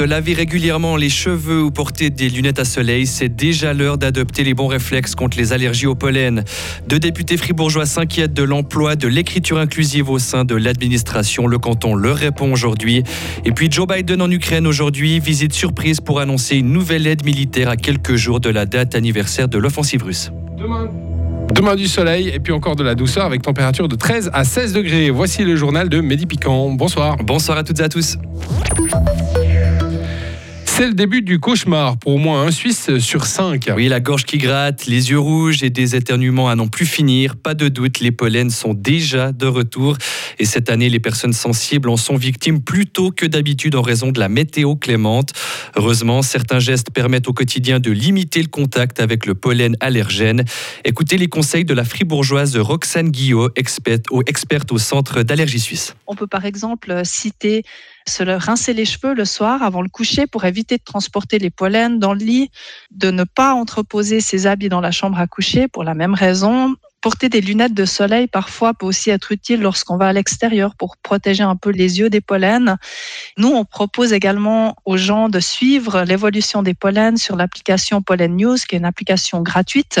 Se laver régulièrement les cheveux ou porter des lunettes à soleil, c'est déjà l'heure d'adopter les bons réflexes contre les allergies au pollen. Deux députés fribourgeois s'inquiètent de l'emploi de l'écriture inclusive au sein de l'administration. Le canton leur répond aujourd'hui. Et puis Joe Biden en Ukraine aujourd'hui, visite surprise pour annoncer une nouvelle aide militaire à quelques jours de la date anniversaire de l'offensive russe. Demain. Demain du soleil et puis encore de la douceur avec température de 13 à 16 degrés. Voici le journal de Mehdi Piquant. Bonsoir. Bonsoir à toutes et à tous. C'est le début du cauchemar pour au moins un Suisse sur cinq. Oui, la gorge qui gratte, les yeux rouges et des éternuements à n'en plus finir. Pas de doute, les pollens sont déjà de retour. Et cette année, les personnes sensibles en sont victimes plus tôt que d'habitude en raison de la météo clémente. Heureusement, certains gestes permettent au quotidien de limiter le contact avec le pollen allergène. Écoutez les conseils de la fribourgeoise Roxane Guillot, experte au, experte au centre d'allergie suisse. On peut par exemple citer se rincer les cheveux le soir avant le coucher pour éviter de transporter les pollens dans le lit, de ne pas entreposer ses habits dans la chambre à coucher pour la même raison. Porter des lunettes de soleil parfois peut aussi être utile lorsqu'on va à l'extérieur pour protéger un peu les yeux des pollens. Nous, on propose également aux gens de suivre l'évolution des pollens sur l'application Pollen News, qui est une application gratuite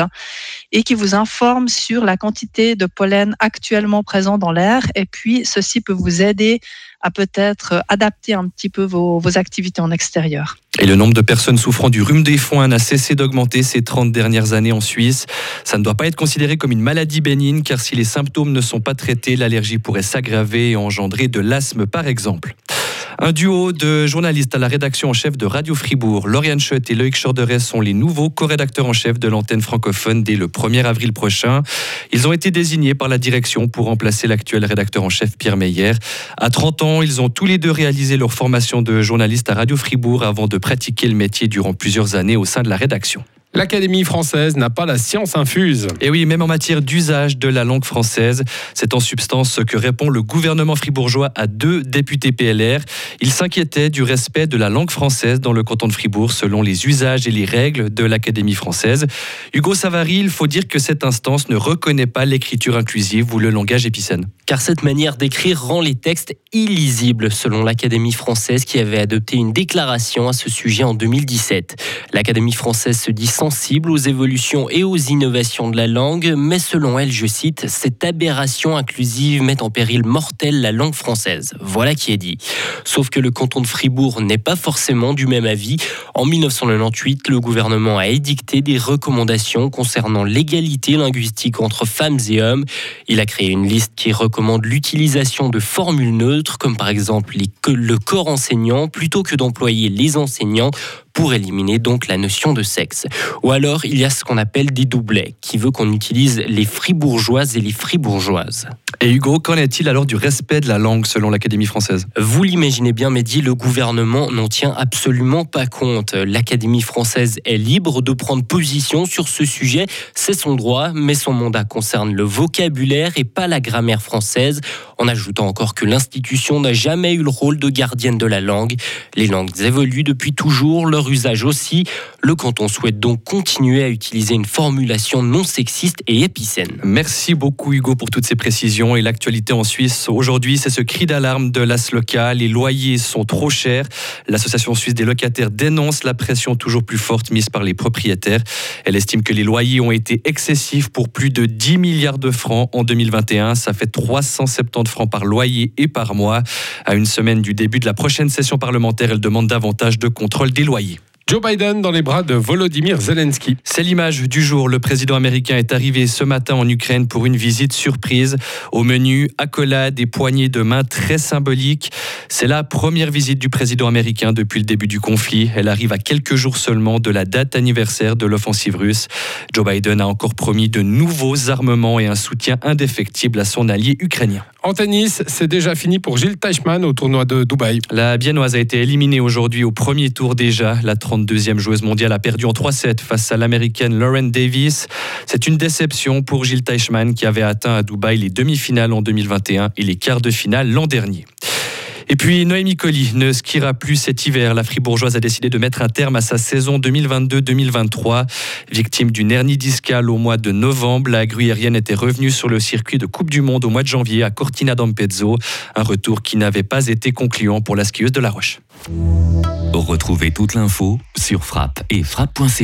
et qui vous informe sur la quantité de pollen actuellement présent dans l'air. Et puis, ceci peut vous aider à peut-être adapter un petit peu vos, activités en extérieur. Et le nombre de personnes souffrant du rhume des foins n'a cessé d'augmenter ces 30 dernières années en Suisse. Ça ne doit pas être considéré comme une maladie bénigne car si les symptômes ne sont pas traités, l'allergie pourrait s'aggraver et engendrer de l'asthme par exemple. Un duo de journalistes à la rédaction en chef de Radio Fribourg, Lauriane Schott et Loïc Chorderet sont les nouveaux co-rédacteurs en chef de l'antenne francophone dès le 1er avril prochain. Ils ont été désignés par la direction pour remplacer l'actuel rédacteur en chef Pierre Meyer. À 30 ans, ils ont tous les deux réalisé leur formation de journaliste à Radio Fribourg avant de pratiquer le métier durant plusieurs années au sein de la rédaction. L'Académie française n'a pas la science infuse. Et oui, même en matière d'usage de la langue française, c'est en substance ce que répond le gouvernement fribourgeois à deux députés PLR. Il s'inquiétait du respect de la langue française dans le canton de Fribourg selon les usages et les règles de l'Académie française. Hugo Savary, il faut dire que cette instance ne reconnaît pas l'écriture inclusive ou le langage épicène. Car cette manière d'écrire rend les textes illisibles selon l'Académie française qui avait adopté une déclaration à ce sujet en 2017. L'Académie française se dit sensible aux évolutions et aux innovations de la langue, mais selon elle, je cite, cette aberration inclusive met en péril mortel la langue française. Voilà qui est dit. Sauf que le canton de Fribourg n'est pas forcément du même avis. En 1998, le gouvernement a édicté des recommandations concernant l'égalité linguistique entre femmes et hommes. Il a créé une liste qui recommande l'utilisation de formules neutres, comme par exemple le corps enseignant, plutôt que d'employer les enseignants pour éliminer donc la notion de sexe. Ou alors, il y a ce qu'on appelle des doublets, qui veut qu'on utilise les fribourgeoises et les fribourgeoises. Et Hugo, qu'en est-il alors du respect de la langue selon l'Académie française? Vous l'imaginez bien, Mehdi, le gouvernement n'en tient absolument pas compte. L'Académie française est libre de prendre position sur ce sujet, c'est son droit, mais son mandat concerne le vocabulaire et pas la grammaire française, en ajoutant encore que l'institution n'a jamais eu le rôle de gardienne de la langue. Les langues évoluent depuis toujours, leur usage aussi. Le canton souhaite donc continuer à utiliser une formulation non sexiste et épicène. Merci beaucoup Hugo pour toutes ces précisions et l'actualité en Suisse. Aujourd'hui, c'est ce cri d'alarme de l'AS local. Les loyers sont trop chers. L'association suisse des locataires dénonce la pression toujours plus forte mise par les propriétaires. Elle estime que les loyers ont été excessifs pour plus de 10 milliards de francs en 2021. Ça fait 370 francs par loyer et par mois. À une semaine du début de la prochaine session parlementaire, elle demande davantage de contrôle des loyers. Joe Biden dans les bras de Volodymyr Zelensky. C'est l'image du jour. Le président américain est arrivé ce matin en Ukraine pour une visite surprise. Au menu, accolade et poignées de main très symboliques. C'est la première visite du président américain depuis le début du conflit. Elle arrive à quelques jours seulement de la date anniversaire de l'offensive russe. Joe Biden a encore promis de nouveaux armements et un soutien indéfectible à son allié ukrainien. En tennis, c'est déjà fini pour Gilles Teichmann au tournoi de Dubaï. La Biennoise a été éliminée aujourd'hui au premier tour déjà. La 32e joueuse mondiale a perdu en 3-7 face à l'américaine Lauren Davis. C'est une déception pour Gilles Teichmann qui avait atteint à Dubaï les demi-finales en 2021 et les quarts de finale l'an dernier. Et puis Noémie Colli ne skiera plus cet hiver. La fribourgeoise a décidé de mettre un terme à sa saison 2022-2023. Victime d'une hernie discale au mois de novembre, la gruyérienne était revenue sur le circuit de Coupe du Monde au mois de janvier à Cortina d'Ampezzo. Un retour qui n'avait pas été concluant pour la skieuse de La Roche. Retrouvez toute l'info sur frappe et frappe.ch.